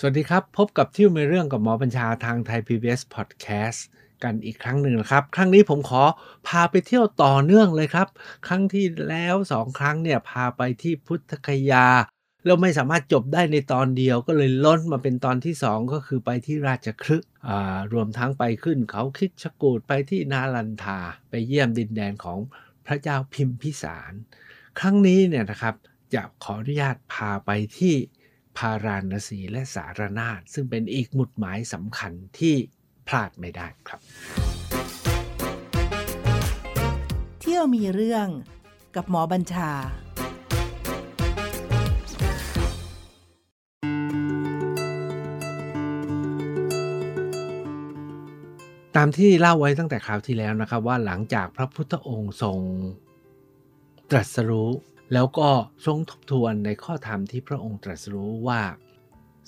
สวัสดีครับ พบกับที่มีเรื่องกับหมอบัญชาทางไทย PBS Podcast กันอีกครั้งหนึ่งนะครับ ครั้งนี้ผมขอพาไปเที่ยวต่อเนื่องเลยครับ ครั้งที่แล้วสองครั้งเนี่ยพาไปที่พุทธคยา แล้วไม่สามารถจบได้ในตอนเดียวก็เลยล้นมาเป็นตอนที่2ก็คือไปที่ราชคลึกรวมทั้งไปขึ้นเขาคิดชกูดไปที่นาลันทา ไปเยี่ยมดินแดนของพระเจ้าพิมพิสาร ครั้งนี้เนี่ยนะครับจะขออนุญาตพาไปที่ พาราณสีและสารนาฏซึ่งเป็นอีกหมุดหมายสำคัญที่พลาดไม่ได้ครับ เที่ยวมีเรื่องกับหมอบัญชาตามที่เล่าไว้ตั้งแต่คราวที่แล้วนะครับว่าหลังจากพระพุทธองค์ทรงตรัสรู้ แล้วก็ทรงทบทวนในข้อธรรมที่พระองค์ตรัสรู้ว่า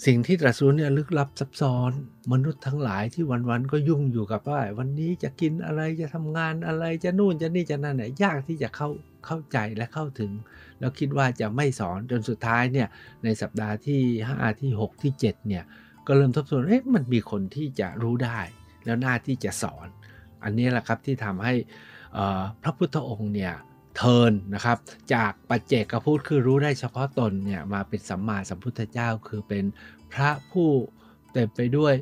สิ่งที่ตรัสรู้เนี่ยลึกลับซับซ้อน มนุษย์ทั้งหลายที่วันๆก็ยุ่งอยู่กับว่า วันนี้จะกินอะไรจะทำงานอะไรจะนู่นจะนี่จะนั่นเนี่ยยากที่จะเข้าเข้าใจและเข้าถึง แล้วคิดว่าจะไม่สอนจนสุดท้ายเนี่ยในสัปดาห์ที่ 5 ที่ 6 ที่ 7 เนี่ยก็เริ่มทบทวนเอ๊ะมันมีคนที่จะรู้ได้ แล้วหน้าที่จะสอน อันนี้แหละครับที่ทำให้พระพุทธองค์เนี่ย เทินนะครับ จากปัจเจกพูดคือรู้ได้เฉพาะตนเนี่ยมาเป็นสัมมาสัมพุทธเจ้าคือเป็นพระผู้เต็มไปด้วย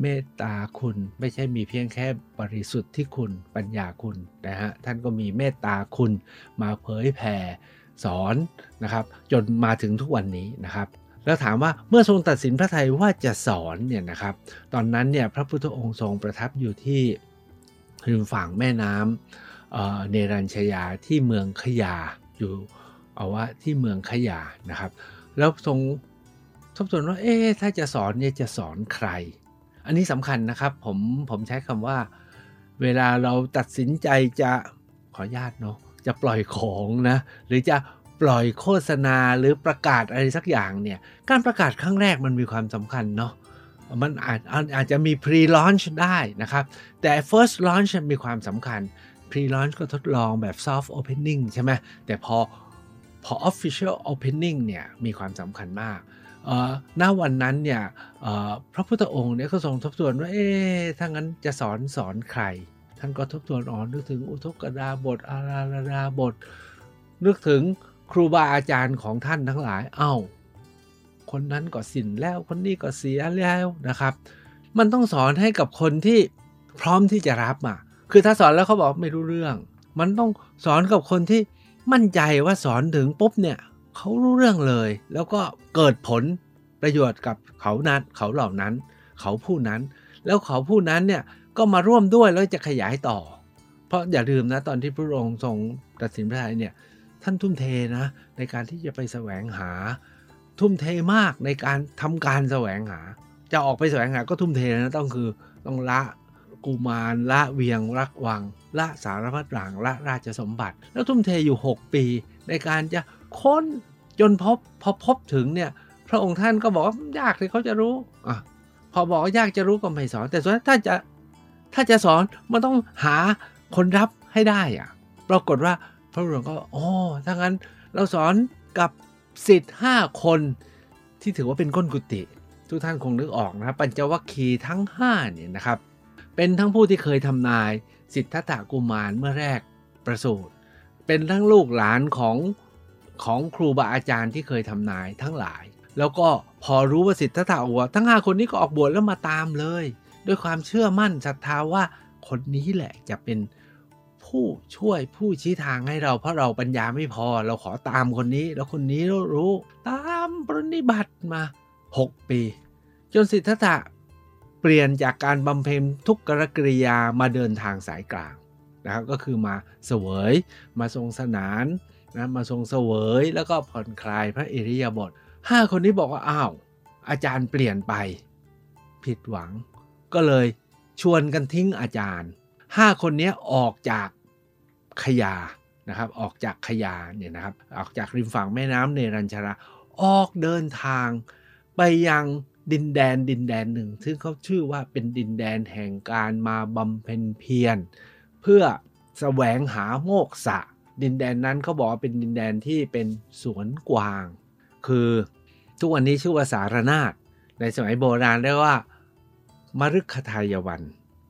เมตตาคุณไม่ใช่มีเพียงแค่บริสุทธิ์ที่คุณปัญญาคุณนะฮะท่านก็มีเมตตาคุณมาเผยแผ่สอนนะครับจนมาถึงทุกวันนี้นะครับ แล้วถามว่าเมื่อทรงตัดสินพระไทยว่าจะสอนเนี่ยนะครับตอนนั้นเนี่ยพระพุทธองค์ทรงประทับอยู่ที่ริมฝั่งแม่น้ำ เนรัญชยาที่เมืองขยาอยู่เอาว่าที่เมืองขยานะครับ แล้วทรงทบทวนว่าเอ๊ะถ้าจะสอนเนี่ยจะสอนใคร อันนี้สำคัญนะครับผมผมใช้คำว่า เวลาเราตัดสินใจจะขออนุญาตเนาะจะปล่อยของนะหรือจะปล่อยโฆษณาหรือประกาศอะไรสักอย่างเนี่ยการประกาศครั้งแรกมันมีความสำคัญเนาะมันอาจอาจจะมี pre-launch ได้นะครับ แต่ first launch มีความสำคัญ Pre-launch ก็ทดลองแบบ soft opening ใช่ไหมแต่พอพอ official opening เนี่ยมีความสำคัญมากณวันนั้นเนี่ยพระพุทธองค์เนี่ยก็ทรงทบทวนว่าเอ๊ะถ้างั้นจะสอนสอนใคร ท่านก็ทบทวนอ๋อนึกถึงอุทกดาบทอาราราดาบท นึกถึงครูบาอาจารย์ของท่านทั้งหลายเอา้าคนนั้นก็สิ้นแล้วคนนี้ก็เสียแล้วนะครับ มันต้องสอนให้กับคนที่พร้อมที่จะรับอะ คือถ้าสอนแล้วเขาบอกไม่รู้เรื่อง มันต้องสอนกับคนที่มั่นใจว่าสอนถึงปุ๊บเนี่ยเขารู้เรื่องเลย แล้วก็เกิดผลประโยชน์กับเขานั้นเขาเหล่านั้น เขาผู้นั้น แล้วเขาผู้นั้นเนี่ยก็มาร่วมด้วยแล้วจะขยายต่อ เพราะอย่าลืมนะตอนที่พระองค์ทรงตัดสินพระทัยเนี่ยท่านทุ่มเทนะในการที่จะไปแสวงหา ทุ่มเทมากในการทำการแสวงหา จะออกไปแสวงหาก็ทุ่มเทนะต้องคือต้องละ กุมารละเวียงรักวัง ละสารพัดหลังละราชสมบัติ แล้วทุ่มเทอยู่ 6 ปี ในการจะค้นจนพบพอพบถึงเนี่ย พระองค์ท่านก็บอกว่ายากเลยเขาจะรู้อะพอบอกว่ายากจะรู้ก็ไม่สอน แต่ส่วนถ้าจะถ้าจะสอนมันต้องหาคนรับให้ได้อะปรากฏว่าพระองค์ก็โอ้ถ้างั้นเราสอนกับสิทธิ์ห้าคนที่ถือว่าเป็นก้นกุฏิทุกท่านคงนึกออกนะครับปัญจวัคคีย์ทั้ง5เนี่ยนะครับ เป็นทั้งผู้ที่เคยทำนายสิทธัตถกุมารเมื่อแรกประสูติเป็นทั้งลูกหลานของของครูบาอาจารย์ที่เคยทำนายทั้งหลาย แล้วก็พอรู้ว่าสิทธัตถะบวทั้งห้าคนนี้ก็ออกบวชแล้วมาตามเลย ด้วยความเชื่อมั่นศรัทธาว่าคนนี้แหละจะเป็นผู้ช่วยผู้ชี้ทางให้เราเพราะเราปัญญาไม่พอ เราขอตามคนนี้ แล้วคนนี้รู้ ตามปฏิบัติมา 6 ปี จนสิทธัตถะ เปลี่ยนจากการบำเพ็ญทุกกรกริยามาเดินทางสายกลางนะครับก็คือมาเสวยมาทรงสนานนะมาทรงเสวยแล้วก็ผ่อนคลายพระอิริยาบถห้าคนนี้บอกว่าอ้าวอาจารย์เปลี่ยนไป ผิดหวัง ก็เลยชวนกันทิ้งอาจารย์ห้าคนนี้ออกจากขยานะครับออกจากขยาเนี่ยนะครับออกจากริมฝั่งแม่น้ำเนรัญชราออกเดินทางไปยัง ดินแดนดินแดนหนึ่ง ซึ่งเขาชื่อว่าเป็นดินแดนแห่งการมาบำเพ็ญเพียรเพื่อแสวงหาโมกษะ ดินแดนนั้นเขาบอกว่าเป็นดินแดนที่เป็นสวนกวาง คือทุกวันนี้ชื่อว่าสารนาฏในสมัยโบราณเรียกว่ามฤคทายวัน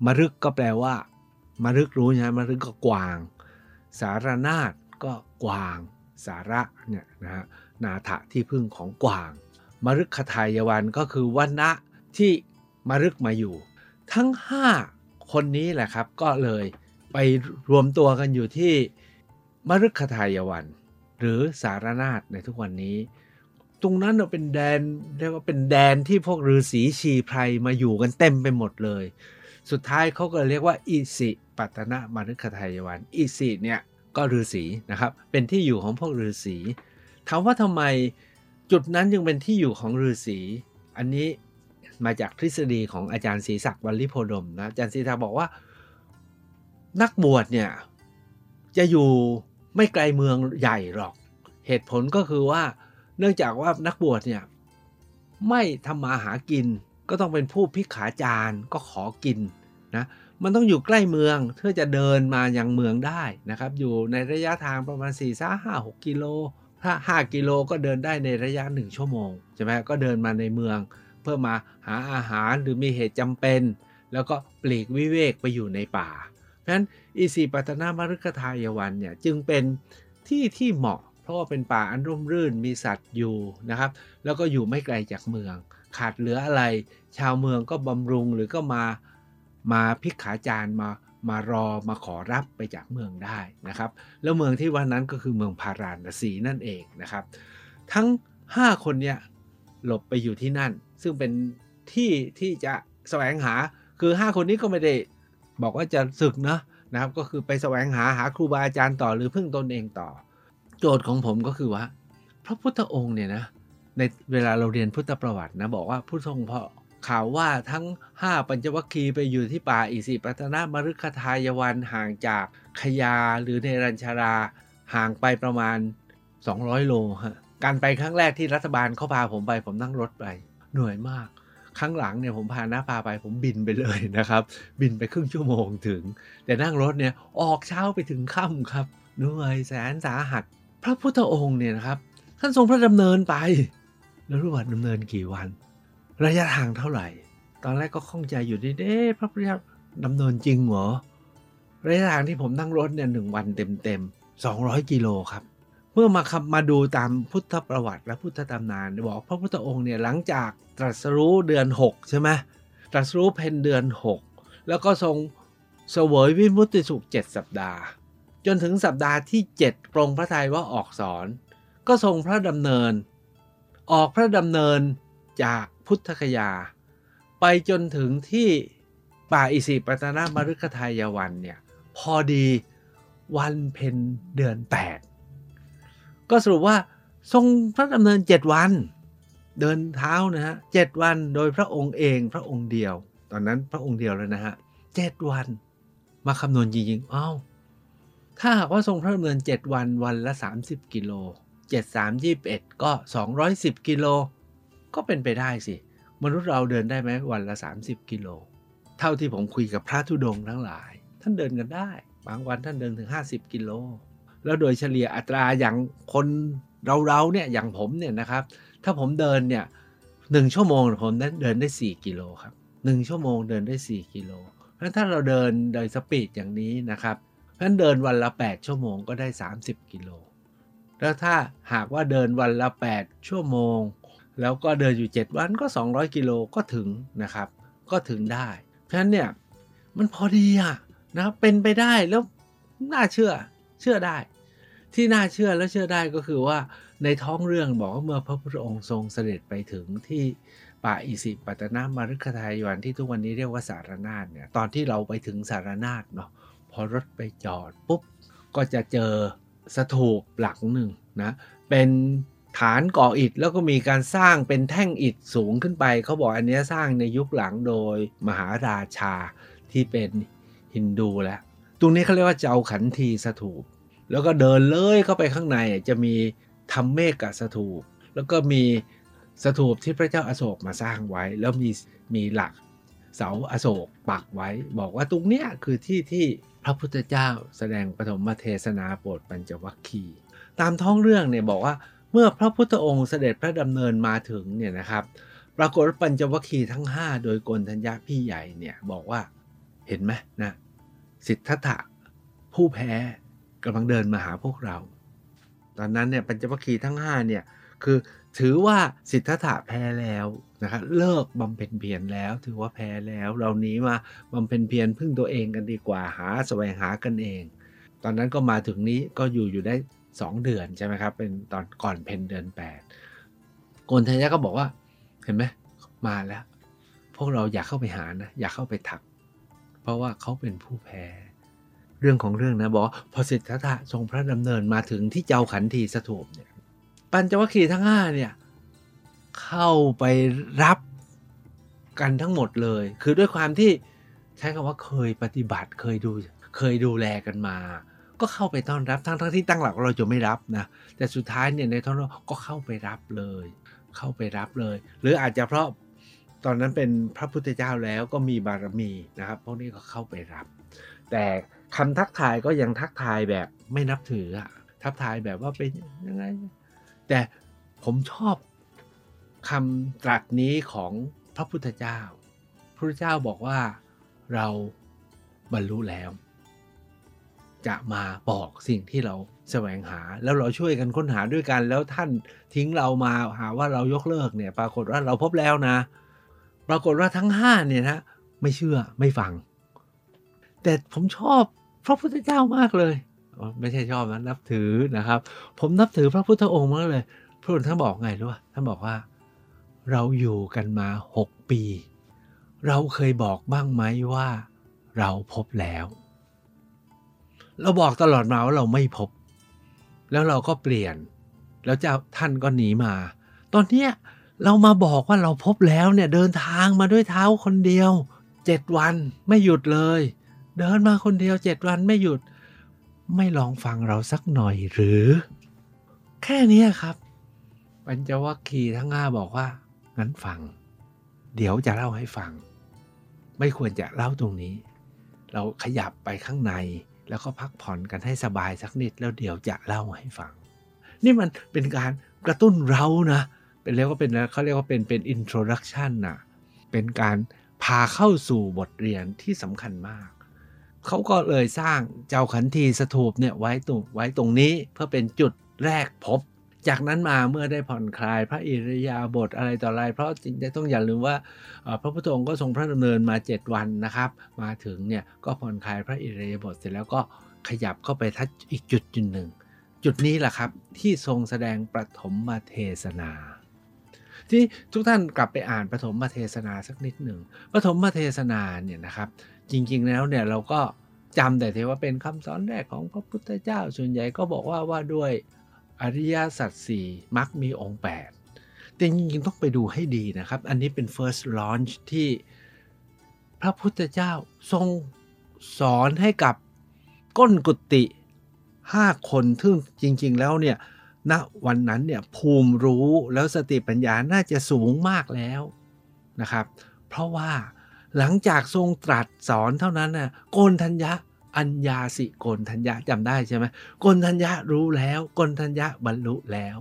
มฤกก็แปลว่ามฤกรู้ใช่ไหมมฤกก็กวาง สารนาฏก็กวาง สาระเนี่ยนะฮะนาถะที่พึ่งของกวาง มฤคทายวันก็คือวันณะที่มฤกมาอยู่ ทั้ง 5 คนนี้แหละครับก็เลยไปรวมตัวกันอยู่ที่มฤคทายวัน หรือสารนาฏในทุกวันนี้ ตรงนั้นเป็นแดนเรียกว่าเป็นแดนที่พวกฤาษีชีไพรมาอยู่กันเต็มไปหมดเลย สุดท้ายเขาก็เรียกว่าอิสิปัตนะมฤคทายวันอิสิเนี่ยก็ฤาษีนะครับเป็นที่อยู่ของพวกฤาษีถามว่าทำไม จุดนั้นยังเป็นที่อยู่ของฤาษีอันนี้มาจากทฤษฎีของอาจารย์ศรีศักดิ์วัลลิโพดมนะอาจารย์ศรีศักดิ์บอกว่า นักบวชเนี่ยจะอยู่ไม่ไกลเมืองใหญ่หรอก เหตุผลก็คือว่า เนื่องจากว่านักบวชเนี่ยไม่ทำมาหากิน ก็ต้องเป็นผู้พิขาจารก็ขอกินนะมันต้องอยู่ใกล้เมืองเพื่อจะเดินมายังเมืองได้นะครับ อยู่ในระยะทางประมาณ4ี่ห้าหกกิโล ถ้า 5 กิโลก็เดินได้ในระยะ 1 ชั่วโมงใช่ไหมก็เดินมาในเมือง เพื่อมาหาอาหารหรือมีเหตุจำเป็น แล้วก็ปลีกวิเวกไปอยู่ในป่า เพราะฉะนั้นอีสีปัตนามฤคทายวันเนี่ยจึงเป็นที่ที่เหมาะ เพราะว่าเป็นป่าอันร่มรื่นมีสัตว์อยู่นะครับ แล้วก็อยู่ไม่ไกลจากเมือง ขาดเหลืออะไร ชาวเมืองก็บำรุงหรือก็มามาพิกขาจารมา มารอมาขอรับไปจากเมืองได้นะครับ แล้วเมืองที่วันนั้นก็คือเมืองพาราณสีนั่นเองนะครับ ทั้ง 5 คนเนี่ยหลบไปอยู่ที่นั่น ซึ่งเป็นที่ที่จะแสวงหาคือ 5 คนนี้ก็ไม่ได้บอกว่าจะศึกนะนะครับ ก็คือไปแสวงหาหาครูบาอาจารย์ต่อหรือพึ่งตนเองต่อ โจทย์ของผมก็คือว่า พระพุทธองค์เนี่ยนะในเวลาเราเรียนพุทธประวัตินะบอกว่าผู้ทรงค์พอ ข่าวว่าทั้ง 5 ปัญจวัคคีย์ไปอยู่ที่ป่าอิสิปตนมฤคทายวันห่างจากขยาหรือเนรัญชาราห่างไปประมาณ 200 โลฮะการไปครั้งแรกที่รัฐบาลเขาพาผมไปผมนั่งรถไปเหนื่อยมาก ครั้งหลังเนี่ยผมพาน้าพาไปผมบินไปเลยนะครับ บินไปครึ่งชั่วโมงถึง แต่นั่งรถเนี่ยออกเช้าไปถึงค่ำครับเหนื่อยแสนสาหัส พระพุทธองค์เนี่ยนะครับท่านทรงพระดำเนินไป แล้วรู้ว่าดำเนินกี่วัน ระยะทางเท่าไหร่ ตอนแรกก็ข้องใจอยู่ดีเด้พระพุทธเจ้าดำเนินจริงเหรอ ระยะทางที่ผมนั่งรถเนี่ยหนึ่งวันเต็มๆ200กิโลครับ เมื่อมาคมาดูตามพุทธประวัติและพุทธตำนานบอกพระพุทธองค์เนี่ยหลังจากตรัสรู้เดือน 6 ใช่ไหมตรัสรู้เพนเดือน 6 แล้วก็ทรงเสวยวิมุตติสุข 7 สัปดาห์ จนถึงสัปดาห์ที่ 7 ปรงพระทัยว่าออกสอน ก็ทรงพระดำเนิน ออกพระดำเนินจาก พุทธคยา ไปจนถึงที่ป่าอิสิปตนามฤคทายวันเนี่ยพอดีวันเพ็ญเดือน8ก็สรุปว่าทรงพระดำเนิน7วัน เดินเท้านะฮะเวันโดยพระองค์เองพระองค์เดียว ตอนนั้นพระองค์เดียวแล้วนะฮะเวันมาคำนวณจริงๆอ้าวถ้าหากว่าทรงพระดำเนิน7วันวันละ 30 กิโล7 3 21ก็ 210 กิโล ก็เป็นไปได้สิ มนุษย์เราเดินได้ไหมวันละ 30 กิโล เท่าที่ผมคุยกับพระธุดงค์ทั้งหลาย ท่านเดินกันได้ บางวันท่านเดินถึง 50 กิโล แล้วโดยเฉลี่ยอัตราอย่างคนเราๆเนี่ยอย่างผมเนี่ยนะครับ ถ้าผมเดินเนี่ยหนึ่งชั่วโมงผมเดินได้ 4 กิโลครับหนึ่งชั่วโมงเดินได้ 4 กิโล เพราะถ้าเราเดินโดยสปีดอย่างนี้นะครับเพราะฉะนั้นเดินวันละ 8 ชั่วโมงก็ได้ 30 กิโล แล้วถ้าหากว่าเดินวันละ 8 ชั่วโมง แล้วก็เดินอยู่ 7 วันก็ 200 กิโลก็ถึงนะครับ ก็ถึงได้ เพราะฉะนั้นเนี่ยมันพอดีอะนะครับเป็นไปได้แล้วน่าเชื่อเชื่อได้ ที่น่าเชื่อและเชื่อได้ก็คือว่าในท้องเรื่องบอกว่าเมื่อพระพุทธองค์ทรงเสด็จไปถึงที่ป่าอิสิปตนามฤคทายวันที่ทุกวันนี้เรียกว่าสารนาฏเนี่ยตอนที่เราไปถึงสารนาฏเนาะพอรถไปจอดปุ๊บก็จะเจอสถูปหลังหนึ่งนะเป็น ฐานก่ออิฐแล้วก็มีการสร้างเป็นแท่งอิฐสูงขึ้นไป เขาบอกอันนี้สร้างในยุคหลังโดยมหาราชาที่เป็นฮินดูแล้ว ตรงนี้เขาเรียกว่าเจ้าขันทีสถูป แล้วก็เดินเลยเข้าไปข้างในจะมีทำเมฆกสถูป แล้วก็มีสถูปที่พระเจ้าอาโศกมาสร้างไว้ แล้วมีมีหลักเสาอโศกปักไว้ บอกว่าตรงเนี้ยคือที่ที่พระพุทธเจ้าแสดงปฐมเทศนาโปรดปัญจวัคคีย์ตามท้องเรื่องเนี่ยบอกว่า เมื่อพระพุทธองค์เสด็จพระดำเนินมาถึงเนี่ยนะครับ ปรากฏปัญจวัคคีย์ทั้ง 5 โดยกนทัญญาพี่ใหญ่เนี่ยบอกว่าเห็นไหมนะสิทธัตถะผู้แพ้กำลังเดินมาหาพวกเรา ตอนนั้นเนี่ยปัญจวัคคีย์ทั้ง5เนี่ยคือถือว่าสิทธัตถะแพ้แล้วนะครับเลิกบำเพ็ญเพียรแล้ว ถือว่าแพ้แล้วเรานี้มาบำเพ็ญเพียรพึ่งตัวเองกันดีกว่าหาแสวงหากันเอง ตอนนั้นก็มาถึงนี้ก็อยู่อยู่ได้ 2 เดือนใช่ไหมครับ เป็นตอนก่อนเพนเดือน8โกนทัญญาก็บอกว่า เห็นไหมมาแล้ว พวกเราอยากเข้าไปหานะ อยากเข้าไปถัก เพราะว่าเขาเป็นผู้แพ้ เรื่องของเรื่องนะบอกพอสิทธัตถะทรงพระดำเนินมาถึงที่เจ้าขันทีสถูปเนี่ย ปัญจวัคคีย์ทั้งห้าเนี่ยเข้าไปรับกันทั้งหมดเลย คือด้วยความที่ใช้คำว่าเคยปฏิบัติเคยดูเคยดูแลกันมา ก็เข้าไปต้อนรับทั้งทั้งที่ตั้งหลักเราจะไม่รับนะแต่สุดท้ายเนี่ยในท้องก็เข้าไปรับเลย เข้าไปรับเลย หรืออาจจะเพราะตอนนั้นเป็นพระพุทธเจ้าแล้วก็มีบารมีนะครับพวกนี้ก็เข้าไปรับ แต่คำทักทายก็ยังทักทายแบบไม่นับถือทักทายแบบว่าเป็นยังไงแต่ผมชอบคำตรัสนี้ของพระพุทธเจ้า พระพุทธเจ้าบอกว่าเราบรรลุแล้ว จะมาบอกสิ่งที่เราแสวงหา แล้วเราช่วยกันค้นหาด้วยกัน แล้วท่านทิ้งเรามาหาว่าเรายกเลิกเนี่ย ปรากฏว่าเราพบแล้วนะ ปรากฏว่าทั้งห้าเนี่ยนะไม่เชื่อไม่ฟัง แต่ผมชอบพระพุทธเจ้ามากเลย ไม่ใช่ชอบนะนับถือนะครับ ผมนับถือพระพุทธองค์มากเลย พระองค์ท่านบอกไงรู้ป่ะท่านบอกว่า เราอยู่กันมาหกปี เราเคยบอกบ้างไหมว่าเราพบแล้ว เราบอกตลอดมาว่าเราไม่พบ แล้วเราก็เปลี่ยน แล้วเจ้าท่านก็หนีมา ตอนเนี้ยเรามาบอกว่าเราพบแล้วเนี่ยเดินทางมาด้วยเท้าคนเดียวเจ็ดวันไม่หยุดเลย เดินมาคนเดียวเจ็ดวันไม่หยุด ไม่ลองฟังเราสักหน่อยหรือ แค่นี้ครับปัญจวัคคีย์ทั้งห้าบอกว่า งั้นฟัง เดี๋ยวจะเล่าให้ฟัง ไม่ควรจะเล่าตรงนี้ เราขยับไปข้างใน แล้วก็พักผ่อนกันให้สบายสักนิดแล้วเดี๋ยวจะเล่าให้ฟัง นี่มันเป็นการกระตุ้นเรานะ เป็นเรียกว่าเป็นเขาเรียกว่าเป็นเป็น introduction นะเป็นการพาเข้าสู่บทเรียนที่สำคัญมากเขาก็เลยสร้างเจาคันธีสถูปเนี่ยไว้ตรงไว้ตรงนี้เพื่อเป็นจุดแรกพบ จากนั้นมาเมื่อได้ผ่อนคลายพระอิริยาบถอะไรต่ออะไร เพราะจริงๆต้องอย่าลืมว่าพระพุทธองค์ก็ทรงพระดำเนินมา 7 วันนะครับ มาถึงเนี่ยก็ผ่อนคลายพระอิริยาบถเสร็จแล้วก็ขยับเข้าไปทัชอีกจุดจุดหนึ่ง จุดนี้แหละครับที่ทรงแสดงปฐมมาเทศนา ที่ทุกท่านกลับไปอ่านปฐมมาเทศนาสักนิดหนึ่งปฐมมาเทศนาเนี่ยนะครับ จริงๆแล้วเนี่ยเราก็จำแต่เทว่าเป็นคำสอนแรกของพระพุทธเจ้าส่วนใหญ่ก็บอกว่าว่าด้วย อริยสัจสี่มักมีองค์ 8 แต่จริงๆต้องไปดูให้ดีนะครับ อันนี้เป็น first launch ที่พระพุทธเจ้าทรงสอนให้กับก้นกุติ5คนซึ่งจริง ๆ แล้วเนี่ยณวันนั้นเนี่ยภูมิรู้แล้วสติปัญญาน่าจะสูงมากแล้วนะครับ เพราะว่าหลังจากทรงตรัสสอนเท่านั้นน่ะโกนทัญญะ อัญญาสิโกนทัญญะจำได้ใช่ไหมโกนทัญญะรู้แล้วโกนทัญญะบรรลุแล้ว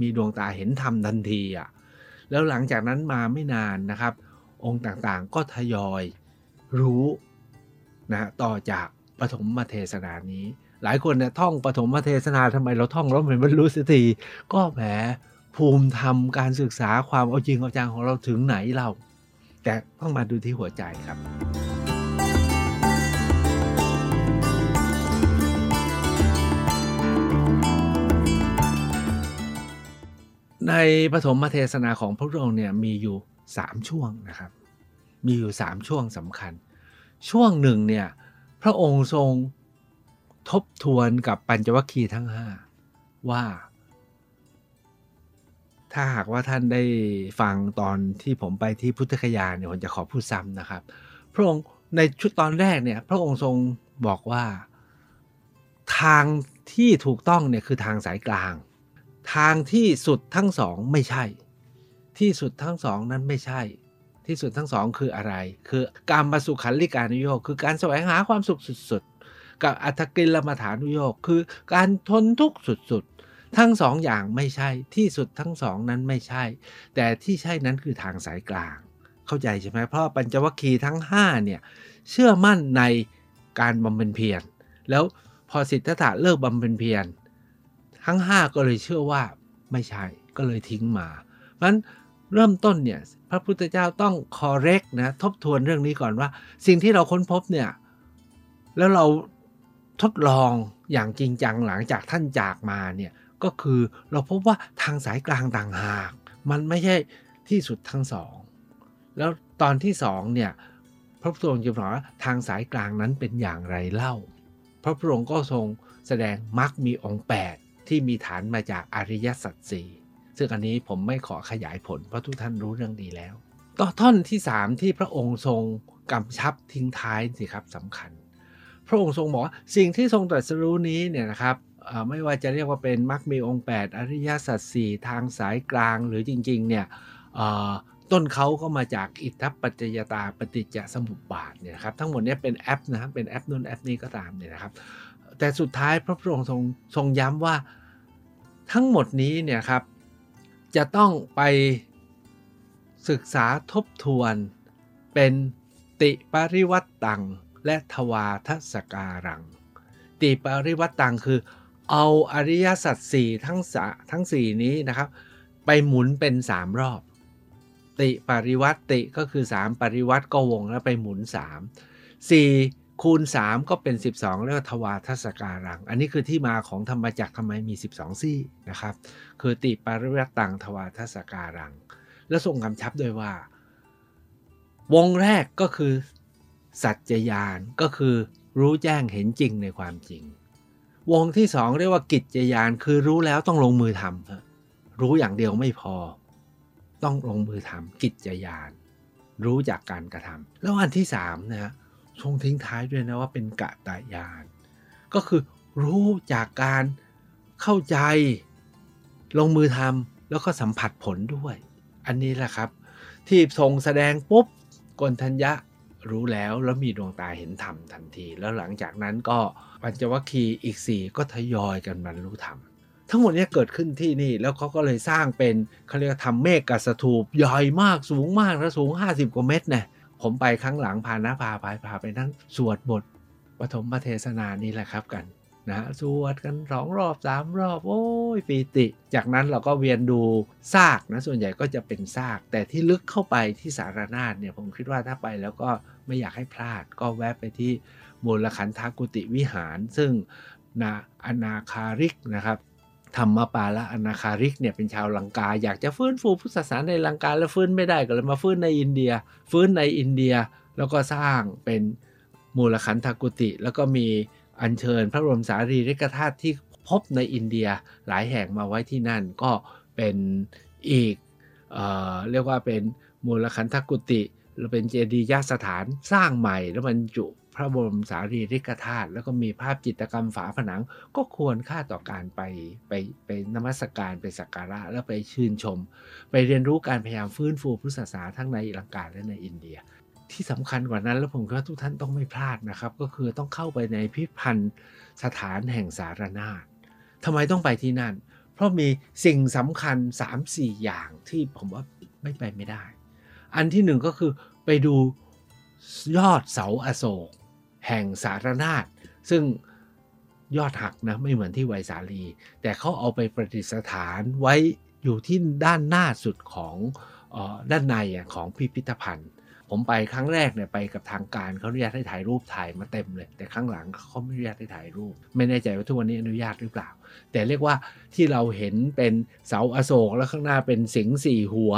มีดวงตาเห็นธรรมทันทีอะแล้วหลังจากนั้นมาไม่นานนะครับ องค์ต่างๆก็ทยอยรู้นะต่อจากปฐมเทศนานี้ หลายคนเนี่ยท่องปฐมเทศนาทำไมเราท่องแล้วมันบรรลุสักทีก็แหมภูมิธรรมการศึกษาความเอาจริงเอาจังของเราถึงไหนเรา แต่ต้องมาดูที่หัวใจครับ ในปฐมเทศนาของพระองค์เนี่ยมีอยู่ 3 ช่วงนะครับ มีอยู่ 3 ช่วงสำคัญ ช่วงหนึ่งเนี่ยพระองค์ทรงทบทวนกับปัญจวัคคีย์ทั้ง 5 ว่า ถ้าหากว่าท่านได้ฟังตอนที่ผมไปที่พุทธคยาเนี่ยผมจะขอพูดซ้ำนะครับ พระองค์ในชุดตอนแรกเนี่ยพระองค์ทรงบอกว่าทางที่ถูกต้องเนี่ยคือทางสายกลาง ทางที่สุดทั้งสองไม่ใช่ ที่สุดทั้งสองนั้นไม่ใช่ ที่สุดทั้งสองคืออะไร คือการมาสุขันลิการุโยคคือการแสวงหาความสุขสุดๆ กับอัตกิลมาฐานุโยคคือการทนทุกข์สุดๆ ทั้งสองอย่างไม่ใช่ ที่สุดทั้งสองนั้นไม่ใช่ แต่ที่ใช่นั้นคือทางสายกลาง เข้าใจใช่ไหมเพราะปัญจวัคคีย์ทั้ง5เนี่ยเชื่อมั่นในการบำเพ็ญเพียรแล้วพอสิทธัตถะเลิกบำเพ็ญเพียร ทั้ง 5 ก็เลยเชื่อว่าไม่ใช่ก็เลยทิ้งมาเพราะฉะนั้นเริ่มต้นเนี่ยพระพุทธเจ้าต้อง correct นะทบทวนเรื่องนี้ก่อนว่า สิ่งที่เราค้นพบเนี่ยแล้วเราทดลองอย่างจริงจังหลังจากท่านจากมาเนี่ยก็คือเราพบว่าทางสายกลางต่างหาก มันไม่ใช่ที่สุดทั้งสอง แล้วตอนที่สองเนี่ยพระพุทธองค์จึงบอกว่าทางสายกลางนั้นเป็นอย่างไรเล่า พระพุทธองค์ก็ทรงแสดงมรรคมีองค์8 ที่มีฐานมาจากอริยสัจสี่ซึ่งอันนี้ผมไม่ขอขยายผลเพราะทุกท่านรู้เรื่องดีแล้วต่อท่อนที่ 3 ที่พระองค์ทรงกำชับทิ้งท้ายสิครับสำคัญ พระองค์ทรงบอกว่าสิ่งที่ทรงตรัสรู้นี้เนี่ยนะครับไม่ว่าจะเรียกว่าเป็นมรรคมีองค์ 8 อริยสัจสี่ทางสายกลางหรือจริงๆเนี่ยต้นเขาก็มาจากอิทธปัจจยตาปฏิจจสมุปบาทเนี่ยครับทั้งหมดนี้เป็นแอปนะครับเป็นแอปนู่นแอปนี้ก็ตามเนี่ยนะครับ แต่สุดท้ายพระพุทธองค์ทรงทรงย้ำว่าทั้งหมดนี้เนี่ยครับ จะต้องไปศึกษาทบทวนเป็นติปริวัตตัง และทวาทศการัง ติปริวัตตังคือ เอาอริยสัจสี่ทั้งสทั้งสี่นี้นะครับ ไปหมุนเป็น3รอบ ติปริวัติก็คือ 3 ปริวัติก็วงแล้วไปหมุน 3 4 คูณ 3 ก็เป็น 12 เรียกว่าทวาทศการัง อันนี้คือที่มาของธรรมจักทำไมมี 12 ซี่นะครับ คือติปริวัตตังทวาทศการัง แล้วทรงกำชับโดยว่า วงแรกก็คือ สัจจยานก็คือรู้แจ้งเห็นจริงในความจริง วงที่สองเรียกว่ากิจยานคือรู้แล้วต้องลงมือทำรู้อย่างเดียวไม่พอ ต้องลงมือทำกิจยานรู้จากการกระทำแล้วอันที่สามนะฮะ ทรงทิ้งท้ายด้วยนะว่าเป็นกะตายาน ก็คือรู้จากการเข้าใจ ลงมือทำแล้วก็สัมผัสผลด้วย อันนี้แหละครับ ที่ทรงแสดงปุ๊บกนทัญญะรู้แล้วแล้วมีดวงตาเห็นธรรมทันที แล้วหลังจากนั้นก็ปัญจวัคคีย์อีกสี่ก็ทยอยกันบรรลุธรรม ทั้งหมดนี้เกิดขึ้นที่นี่แล้วเขาก็เลยสร้างเป็นเขาเรียกทำเมฆกัสถูปใหญ่มากสูงมากแล้วสูง 50 กว่าเมตรเนี่ย ผมไปครั้งหลังพานะพาไปพาไปนั่งสวดบทปฐมเทศนานี่แหละครับกันนะสวดกันสองรอบสามรอบโอ้ยปีติ จากนั้นเราก็เวียนดูซากนะส่วนใหญ่ก็จะเป็นซาก แต่ที่ลึกเข้าไปที่สารนาฏเนี่ยผมคิดว่าถ้าไปแล้วก็ไม่อยากให้พลาด ก็แวะไปที่มูลขันธกุติวิหาร ซึ่งนาอนาคาริกนะครับ ธรรมปาละอนาคาริกเนี่ยเป็นชาวลังกา อยากจะฟื้นฟูพุทธศาสนาในลังกาแล้วฟื้นไม่ได้ก็เลยมาฟื้นในอินเดีย ฟื้นในอินเดียแล้วก็สร้างเป็นมูลขันธกุติ แล้วก็มีอัญเชิญพระบรมสารีริกธาตุที่พบในอินเดียหลายแห่งมาไว้ที่นั่นก็เป็นอีกเออเรียกว่าเป็นมูลขันธกุติหรือเป็นเจดีย์สถานสร้างใหม่แล้วบรรจุ พระบรมสารีริกธาตุแล้วก็มีภาพจิตรกรรมฝาผนัง ก็ควรค่าต่อการไปไปไปนมัสการไปสักการะแล้วไปชื่นชม ไปเรียนรู้การพยายามฟื้นฟูพุทธศาสนาทั้งในลังกาและในอินเดีย ที่สำคัญกว่านั้นแล้วผมคิดว่าทุกท่านต้องไม่พลาดนะครับ ก็คือต้องเข้าไปในพิพิธภัณฑ์สถานแห่งสารนาฏทำไมต้องไปที่นั่น เพราะมีสิ่งสำคัญ 3-4 อย่างที่ผมว่าไม่ไปไม่ได้ อันที่หนึ่งก็คือไปดูยอดเสาอโศก แห่งสารนาฏซึ่งยอดหักนะไม่เหมือนที่ไวสาลี แต่เขาเอาไปประดิษฐานไว้อยู่ที่ด้านหน้าสุดของออด้านในของพิพิธภัณฑ์ ผมไปครั้งแรกเนี่ยไปกับทางการเขาอนุญาตให้ถ่ายรูปถ่ายมาเต็มเลย แต่ครั้งหลังเขาไม่อนุญาตให้ถ่ายรูป ไม่แน่ใจว่าทุกวันนี้อนุญาตหรือเปล่า แต่เรียกว่าที่เราเห็นเป็นเสาอโศกแล้วข้างหน้าเป็นสิงห์สี่หัว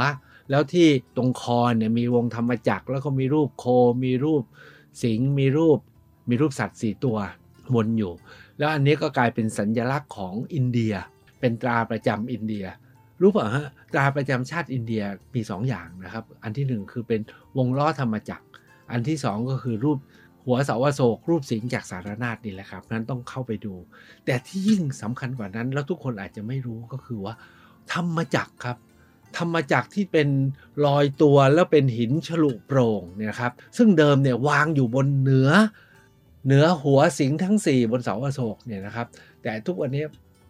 แล้วที่ตรงคอเนี่ยมีวงธรรมจักรแล้วก็มีรูปโคมีรูปสิงห์มีรูป มีรูปสัตว์สี่ตัววนอยู่ แล้วอันนี้ก็กลายเป็นสัญญลักษณ์ของอินเดีย เป็นตราประจำอินเดีย รู้ป่ะฮะตราประจำชาติอินเดียมี2ออย่างนะครับ อันที่ 1 คือเป็นวงล้อธรรมจักร อันที่ 2 ก็คือรูปหัวเสาวโศกรูปสิงจากสารนาฏนี่แหละครับนั้นต้องเข้าไปดู แต่ที่ยิ่งสำคัญกว่านั้น แล้วทุกคนอาจจะไม่รู้ก็คือว่า ธรรมจักรครับธรรมจักรที่เป็นลอยตัวแล้วเป็นหินฉลุโปร่งเนี่ยครับซึ่งเดิมเนี่ยวางอยู่บนเหนือ เหนือหัวสิงทั้ง 4 บนเสาอโศกเนี่ยนะครับ แต่ทุกวันนี้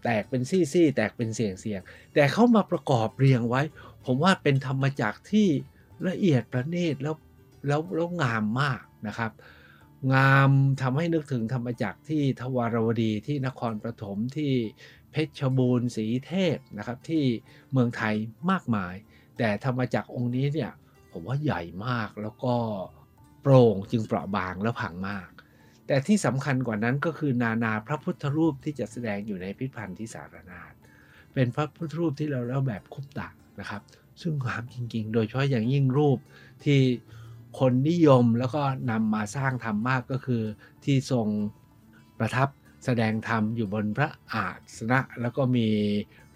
แตกเป็นซี่ๆแตกเป็นเสียงๆแต่เขามาประกอบเรียงไว้ ผมว่าเป็นธรรมจักรที่ละเอียดประณีตแล้วแล้วแล้วงามมากนะครับ งามทำให้นึกถึงธรรมจักรที่ทวารวดีที่นครปฐมที่เพชรบูรณ์สีเทพนะครับที่เมืองไทยมากมาย แต่ธรรมจักรองค์นี้เนี่ยผมว่าใหญ่มากแล้วก็โปร่งจึงเปราะบางและผังมาก แต่ที่สำคัญกว่านั้นก็คือนานาพระพุทธรูปที่จะแสดงอยู่ในพิพิธภัณฑ์ที่สารนาฏเป็นพระพุทธรูปที่เราเล่าแบบคุปตะนะครับ ซึ่งงามจริงๆ โดยเฉพาะอย่างยิ่งรูปที่คนนิยมแล้วก็นำมาสร้างทำมากก็คือ ที่ทรงประทับแสดงธรรมอยู่บนพระอาสนะ แล้วก็มี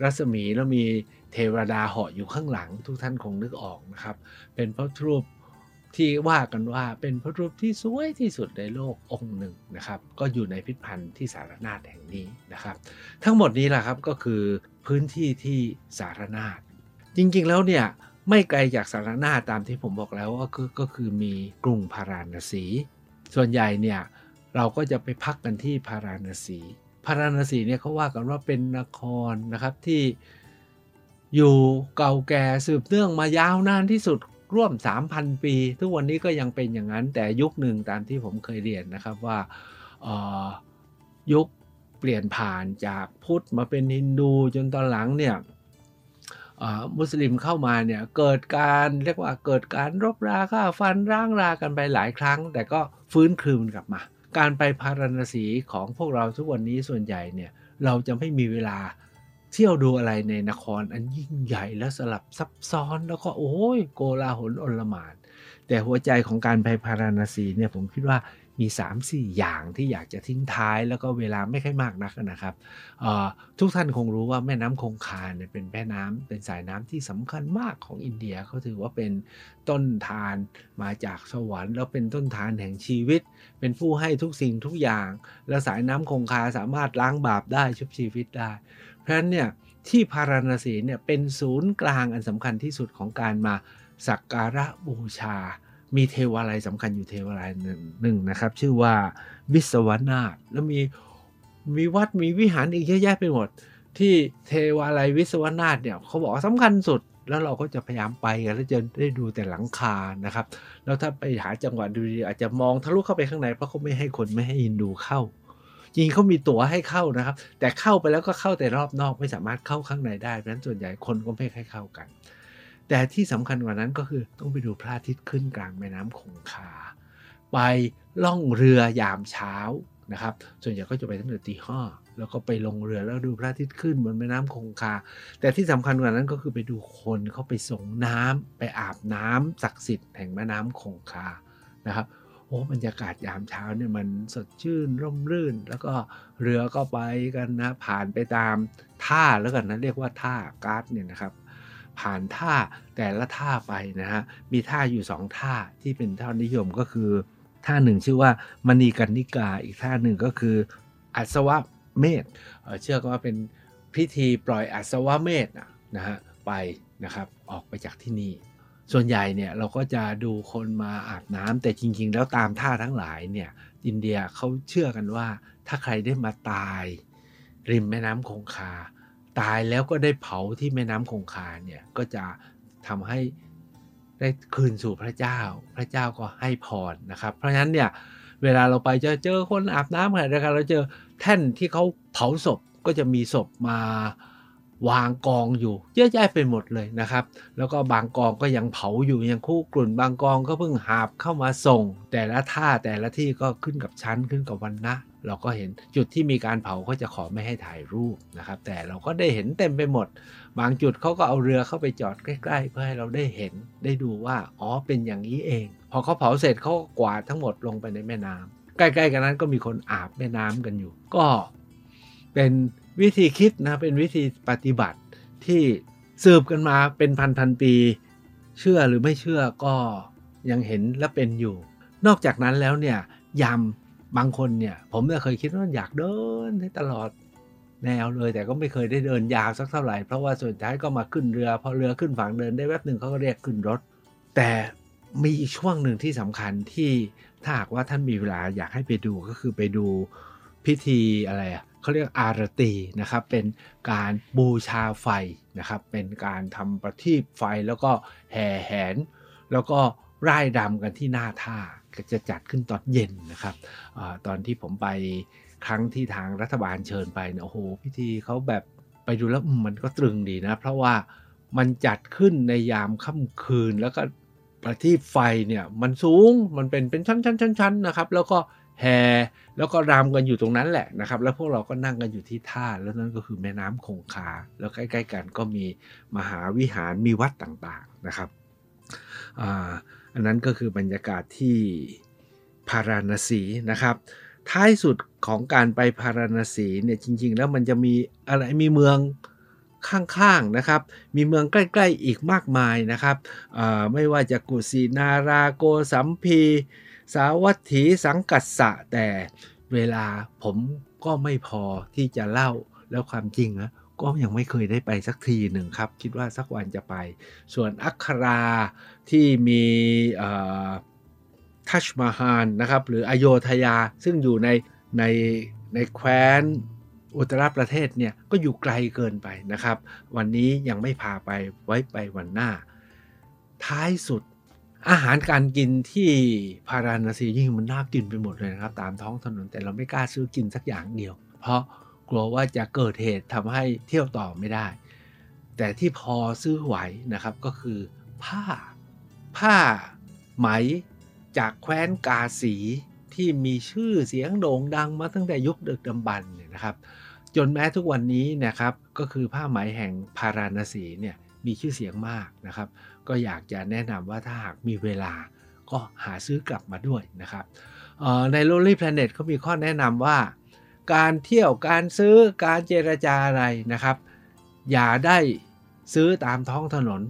รัศมีแล้วมีเทวดาเหาะอยู่ข้างหลังทุกท่านคงนึกออกนะครับ เป็นพระรูป ที่ว่ากันว่าเป็นพระรูปที่สวยที่สุดในโลกองค์หนึ่งนะครับ ก็อยู่ในพิพิธภัณฑ์ที่สารนาฏแห่งนี้นะครับ ทั้งหมดนี้แหละครับก็คือพื้นที่ที่สารนาฏจริงๆแล้วเนี่ยไม่ไกลจากสารนาฏตามที่ผมบอกแล้วก็คือก็คือมีกรุงพาราณสี ส่วนใหญ่เนี่ยเราก็จะไปพักกันที่พาราณสีพาราณสีเนี่ยเขาว่ากันว่าเป็นนครนะครับที่อยู่เก่าแก่สืบเนื่องมายาวนานที่สุด ร่วม 3,000 ปี ทุกวันนี้ก็ยังเป็นอย่างนั้น แต่ยุคหนึ่งตามที่ผมเคยเรียนนะครับว่ายุคเปลี่ยนผ่านจากพุทธมาเป็นฮินดูจนตอนหลังเนี่ยมุสลิมเข้ามาเนี่ยเกิดการเรียกว่าเกิดการรบราฆ่าฟันร่างรากันไปหลายครั้ง แต่ก็ฟื้นคืนกลับมา การไปพารณสีของพวกเราทุกวันนี้ส่วนใหญ่เนี่ยเราจะไม่มีเวลา เที่ยวดูอะไรในนครอันยิ่งใหญ่และสลับซับซ้อนแล้วก็โอ้ยโกลาหลอลมานแต่หัวใจของการไปพาราณสีเนี่ยผมคิดว่า มี 3-4 อย่างที่อยากจะทิ้งท้าย แล้วก็เวลาไม่ค่อยมากนักนะครับ ทุกท่านคงรู้ว่าแม่น้ำคงคาเนี่ยเป็นแม่น้ำเป็นสายน้ำที่สำคัญมากของอินเดียเขาถือว่าเป็นต้นทานมาจากสวรรค์ แล้วเป็นต้นทานแห่งชีวิต เป็นผู้ให้ทุกสิ่งทุกอย่าง และสายน้ำคงคาสามารถล้างบาปได้ชุบชีวิตได้ เพราะฉะนั้นเนี่ยที่พาราณสีเนี่ยเป็นศูนย์กลางอันสำคัญที่สุดของการมาสักการะบูชา มีเทวาลัยสำคัญอยู่เทวาลัยหนึ่งนะครับ ชื่อว่าวิศวนาถแล้วมีมีวัดมีวิหารอีกเยอะแยะไปหมด ที่เทวาลัยวิศวนาถเนี่ยเขาบอกสำคัญสุดแล้วเราก็จะพยายามไปกันแล้วจะได้ดูแต่หลังคานะครับ แล้วถ้าไปหาจังหวะดูดีอาจจะมองทะลุเข้าไปข้างในเพราะเขาไม่ให้คนไม่ให้ยินดูเข้า จริงเขามีตั๋วให้เข้านะครับ แต่เข้าไปแล้วก็เข้าแต่รอบนอกไม่สามารถเข้าข้างในได้เพราะฉะนั้นส่วนใหญ่คนก็ไม่ให้เข้ากัน แต่ที่สำคัญกว่านั้นก็คือต้องไปดูพระอาทิตย์ขึ้นกลางแม่น้ำคงคา ไปล่องเรือยามเช้านะครับ ส่วนใหญ่ก็จะไปตั้งแต่ตีห้าแล้วก็ไปลงเรือแล้วดูพระอาทิตย์ขึ้นบนแม่น้ำคงคา แต่ที่สำคัญกว่านั้นก็คือไปดูคนเขาไปส่งน้ำไปอาบน้ำศักดิ์สิทธิ์แห่งแม่น้ำคงคานะครับโอ้บรรยากาศยามเช้าเนี่ยมันสดชื่นร่มรื่น แล้วก็เรือก็ไปกันนะผ่านไปตามท่าแล้วกันนะเรียกว่าท่าการ์ดเนี่ยนะครับ ผ่านท่าแต่ละท่าไปนะฮะมีท่าอยู่สองท่าที่เป็นท่านิยมก็คือ ท่าหนึ่งชื่อว่ามณีกันนิกาอีกท่าหนึ่งก็คืออัศวะเมธเชื่อว่าเป็นพิธีปล่อยอัศวะเมธนะฮะไปนะครับออกไปจากที่นี่ ส่วนใหญ่เนี่ยเราก็จะดูคนมาอาบน้ำแต่จริง ๆ แล้วตามท่าทั้งหลายเนี่ยอินเดียเขาเชื่อกันว่าถ้าใครได้มาตาย ริมแม่น้ำคงคา ตายแล้วก็ได้เผาที่แม่น้ำคงคาเนี่ยก็จะทำให้ได้คืนสู่พระเจ้า พระเจ้าก็ให้พรนะครับ เพราะฉะนั้นเนี่ยเวลาเราไปจะเจอคนอาบน้ำอะไรนะครับเราเจอแท่นที่เขาเผาศพก็จะมีศพมาวางกองอยู่เยอะแยะไปหมดเลยนะครับ แล้วก็บางกองก็ยังเผาอยู่ยังคู่กลุ่น บางกองก็เพิ่งหาบเข้ามาส่ง แต่ละท่าแต่ละที่ก็ขึ้นกับชั้นขึ้นกับวันนะ เราก็เห็นจุดที่มีการเผาก็จะขอไม่ให้ถ่ายรูปนะครับ แต่เราก็ได้เห็นเต็มไปหมด บางจุดเขาก็เอาเรือเข้าไปจอดใกล้ ๆ เพื่อให้เราได้เห็นได้ดูว่าอ๋อเป็นอย่างนี้เอง พอเขาเผาเสร็จเขาก็กวาดทั้งหมดลงไปในแม่น้ำใกล้ๆกันนั้นก็มีคนอาบแม่น้ำกันอยู่ ก็เป็นวิธีคิดนะเป็นวิธีปฏิบัติที่สืบกันมาเป็นพันๆปี เชื่อหรือไม่เชื่อก็ยังเห็นและเป็นอยู่ นอกจากนั้นแล้วเนี่ยยำ บางคนเนี่ย ผมเนี่ยเคยคิดว่าอยากเดินให้ตลอดแนวเลย แต่ก็ไม่เคยได้เดินยาวสักเท่าไหร่ เพราะว่าส่วนท้ายก็มาขึ้นเรือพอเรือขึ้นฝั่งเดินได้แวบหนึ่งเขาก็เรียกขึ้นรถ แต่มีอีกช่วงหนึ่งที่สำคัญที่ถ้าหากว่าท่านมีเวลาอยากให้ไปดูก็คือไปดูพิธีอะไรอะเขาเรียกอารตีนะครับ เป็นการบูชาไฟนะครับ เป็นการทำประทีปไฟแล้วก็แห่แหน แล้วก็ร่ายรำกันที่หน้าท่า จะจัดขึ้นตอนเย็นนะครับอตอนที่ผมไปครั้งที่ทางรัฐบาลเชิญไปเนี่ยโอ้โห พิธีเขาแบบไปดูแล้วมันก็ตรึงดีนะ เพราะว่ามันจัดขึ้นในยามค่ำคืนแล้วก็ประทีปไฟเนี่ยมันสูงมันเป็นเป็นชั้นๆๆๆนะครับ แล้วก็แห่แล้วก็รำกันอยู่ตรงนั้นแหละนะครับ แล้วพวกเราก็นั่งกันอยู่ที่ท่าแล้วนั่นก็คือแม่น้ำคงคา แล้วใกล้ ๆ กันก็มีมหาวิหารมีวัดต่างๆนะครับอั อันนั้นก็คือบรรยากาศที่พาราณสีนะครับ ท้ายสุดของการไปพาราณสีเนี่ยจริง ๆ แล้วมันจะมีอะไรมีเมืองข้างๆนะครับ มีเมืองใกล้ ๆ อีกมากมายนะครับ ไม่ว่าจะกุสินาราโกสัมพี สาวัตถีสังกัสสะแต่เวลาผมก็ไม่พอที่จะเล่าแล้วความจริงนะ ก็ยังไม่เคยได้ไปสักทีหนึ่งครับ คิดว่าสักวันจะไป ส่วนอัคราที่มีทัชมาฮานนะครับหรืออโยธยาซึ่งอยู่ในในในแคว้นอุตรประเทศเนี่ยก็อยู่ไกลเกินไปนะครับ วันนี้ยังไม่พาไปไว้ไปวันหน้า ท้ายสุดอาหารการกินที่พาราณสียิ่งมันน่ากินไปหมดเลยนะครับ ตามท้องถนนแต่เราไม่กล้าซื้อกินสักอย่างเดียว เพราะ กลัวว่าจะเกิดเหตุทำให้เที่ยวต่อไม่ได้ แต่ที่พอซื้อไหวนะครับก็คือผ้า ผ้าไหมจากแคว้นกาสีที่มีชื่อเสียงโด่งดังมาตั้งแต่ยุคดึกดำบรรเนี่ยนะครับ จนแม้ทุกวันนี้นะครับก็คือผ้าไหมแห่งพาราณสีเนี่ยมีชื่อเสียงมากนะครับ ก็อยากจะแนะนำว่าถ้าหากมีเวลาก็หาซื้อกลับมาด้วยนะครับใน Lonely Planet เขามีข้อแนะนำว่า การเที่ยวการซื้อการเจรจาอะไรนะครับ อย่าได้ซื้อตามท้องถนน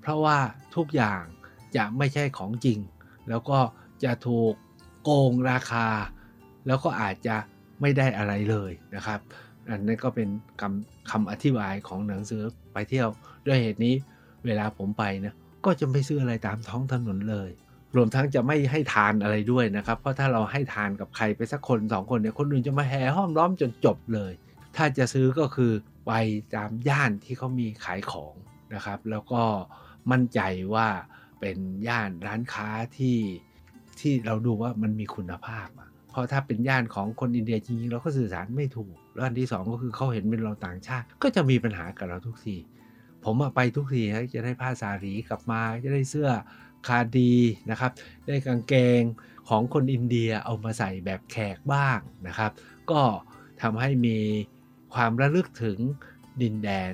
เพราะว่าทุกอย่างจะไม่ใช่ของจริง แล้วก็จะถูกโกงราคา แล้วก็อาจจะไม่ได้อะไรเลยนะครับอันนั้นก็เป็นคำคำอธิบายของหนังสือไปเที่ยว ด้วยเหตุนี้เวลาผมไปนะก็จะไม่ซื้ออะไรตามท้องถนนเลย รวมทั้งจะไม่ให้ทานอะไรด้วยนะครับ เพราะถ้าเราให้ทานกับใครไปสักคนสองคนเนี่ยคนอื่นจะมาแห่ห้อมล้อมจนจบเลย ถ้าจะซื้อก็คือไปตามย่านที่เขามีขายของนะครับ แล้วก็มั่นใจว่าเป็นย่านร้านค้าที่ที่เราดูว่ามันมีคุณภาพเพราะถ้าเป็นย่านของคนอินเดียจริงๆเราก็สื่อสารไม่ถูก แล้วอันที่ 2 ก็คือเขาเห็นเป็นเราต่างชาติ ก็จะมีปัญหากับเราทุกทีผมไปทุกทีจะได้ผ้าสารีกลับมาจะได้เสื้อ คาดีนะครับ ได้กางเกงของคนอินเดียเอามาใส่แบบแขกบ้างนะครับ ก็ทำให้มีความระลึกถึงดินแดน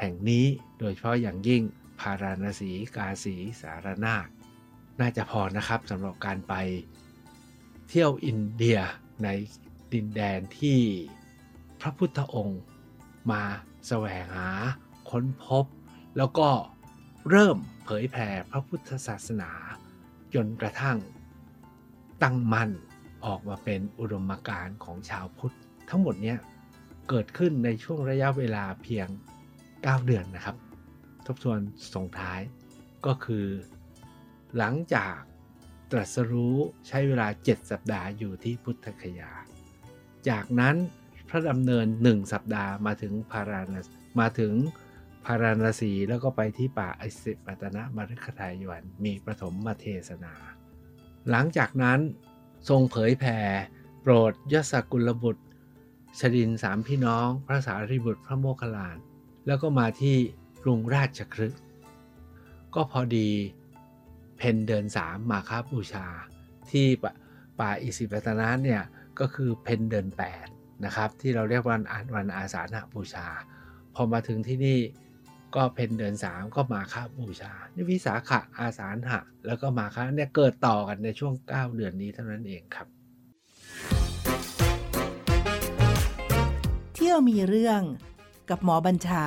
แห่งนี้โดยเฉพาะอย่างยิ่งพาราณสีกาสีสารนาฏน่าจะพอนะครับสำหรับการไปเที่ยวอินเดียในดินแดนที่พระพุทธองค์มาแสวงหาค้นพบ แล้วก็ เริ่มเผยแผ่พระพุทธศาสนา จนกระทั่ง ตั้งมั่นออกมาเป็นอุดมการณ์ของชาวพุทธ ทั้งหมดนี้เกิดขึ้นในช่วงระยะเวลาเพียง 9 เดือนนะครับ ทบทวนส่งท้ายก็คือ หลังจากตรัสรู้ใช้เวลา 7 สัปดาห์อยู่ที่พุทธคยา จากนั้นพระดำเนิน 1 สัปดาห์มาถึงพาราณมาถึง พาราณสีแล้วก็ไปที่ป่าไอสิปตนะมฤคทายวันมีประถมมาเทศนา หลังจากนั้นทรงเผยแผ่โปรดยศกุลบุตรชฎิลสามพี่น้อง พระสารีบุตรพระโมคคัลลาน แล้วก็มาที่กรุงราชคฤห์ก็พอดีเพ็ญเดือนสามมาฆบูชา ที่ป่าอิสิปตนะเนี่ยก็คือเพ็ญเดือน8นะครับที่เราเรียกวันวันอาสาฬหบูชา พอมาถึงที่นี่ ก็เพ็ญเดือนสามก็มาฆบูชานี่วิสาขะอาสาฬหะ แล้วก็มาคาเนี่ยเกิดต่อกันในช่วง 9 เดือนนี้เท่านั้นเองครับ เที่ยวมีเรื่องกับหมอบัญชา